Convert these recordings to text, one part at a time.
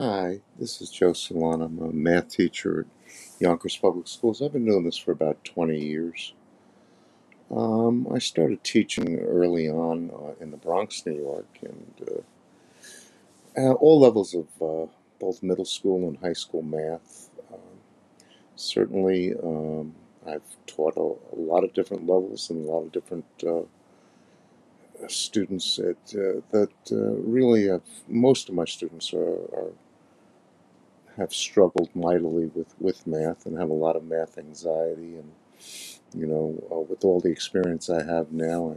Hi, this is Joe Salon. I'm a math teacher at Yonkers Public Schools. I've been doing this for about 20 years. Um, I started teaching early on uh, in the Bronx, New York, and uh, all levels of uh, both middle school and high school math. Um, certainly, um, I've taught a, a, lot of different levels and a lot of different uh, students at, uh, that uh, really have, most of my students are, are have struggled mightily with, with math and have a lot of math anxiety. And, you know, uh, with all the experience I have now, I,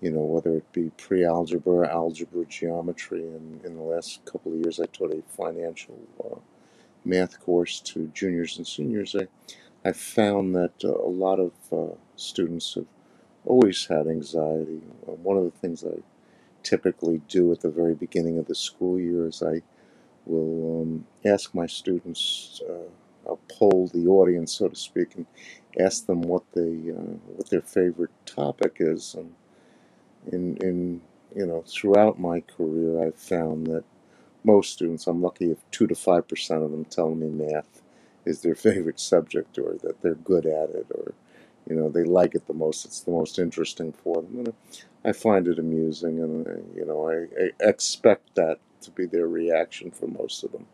you know, whether it be pre algebra, algebra, geometry, and in the last couple of years, I taught a financial uh, math course to juniors and seniors. I, I found that uh, a lot of uh, students have always had anxiety. Uh, one of the things I typically do at the very beginning of the school year is I will um, ask my students, uh, I'll poll the audience, so to speak, and ask them what they uh, what their favorite topic is. And in in you know throughout my career, I've found that most students, I'm lucky if two to five percent of them tell me math is their favorite subject, or that they're good at it, or you know they like it the most. It's the most interesting for them. And I find it amusing, and you know I, I expect that to be their reaction for most of them.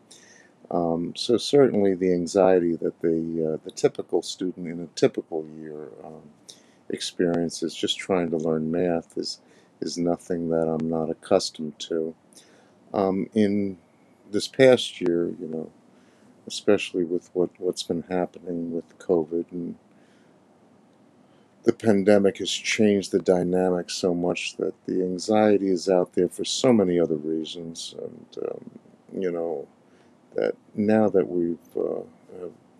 Um, so certainly the anxiety that the uh, the typical student in a typical year um, experiences just trying to learn math is is nothing that I'm not accustomed to. Um, in this past year, you know, especially with what what's been happening with COVID and the pandemic has changed the dynamic so much that the anxiety is out there for so many other reasons. And, um, you know, that now that we've uh,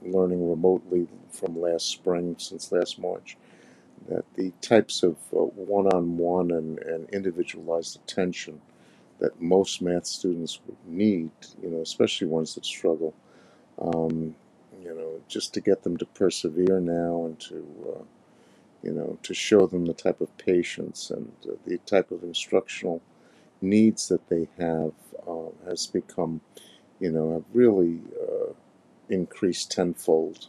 learning remotely from last spring, since last March, that the types of one on one and individualized attention that most math students would need, you know, especially ones that struggle, um, you know, just to get them to persevere now and to uh, you know, to show them the type of patience and uh, the type of instructional needs that they have uh, has become, you know, have really uh, increased tenfold.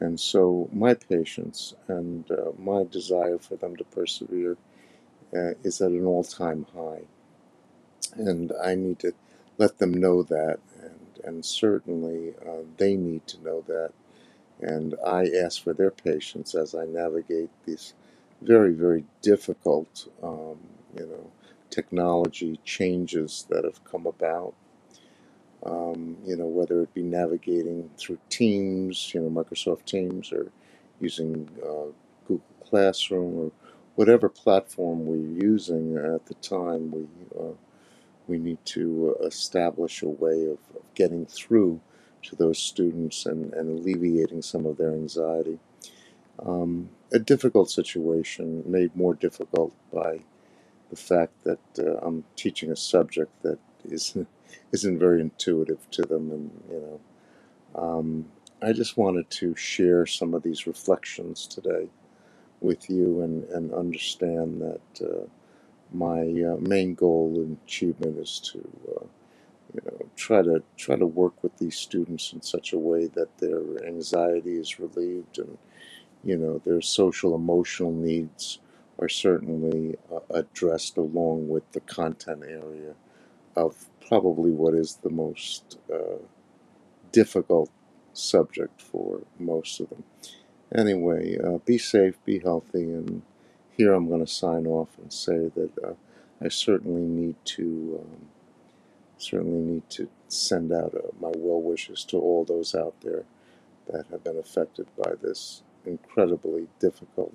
And so my patience and uh, my desire for them to persevere uh, is at an all-time high. And I need to let them know that, and, and certainly uh, they need to know that and I ask for their patience as I navigate these very, very difficult, um, you know, technology changes that have come about. Um, you know, whether it be navigating through Teams, you know, Microsoft Teams, or using uh, Google Classroom, or whatever platform we're using at the time, we uh, we need to establish a way of, of getting through to those students and, and alleviating some of their anxiety. Um, a difficult situation made more difficult by the fact that uh, I'm teaching a subject that isn't, isn't very intuitive to them. And, you know, um, I just wanted to share some of these reflections today with you and, and understand that uh, my uh, main goal and achievement is to uh, you know, try to try to work with these students in such a way that their anxiety is relieved and you know their social emotional needs are certainly uh, addressed along with the content area of probably what is the most uh, difficult subject for most of them. Anyway, uh, be safe, be healthy, and here I'm going to sign off and say that uh, I certainly need to. Um, certainly need to send out uh, my well wishes to all those out there that have been affected by this incredibly difficult,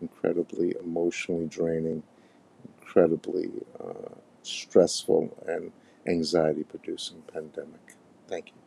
incredibly emotionally draining, incredibly uh, stressful, and anxiety producing pandemic. Thank you.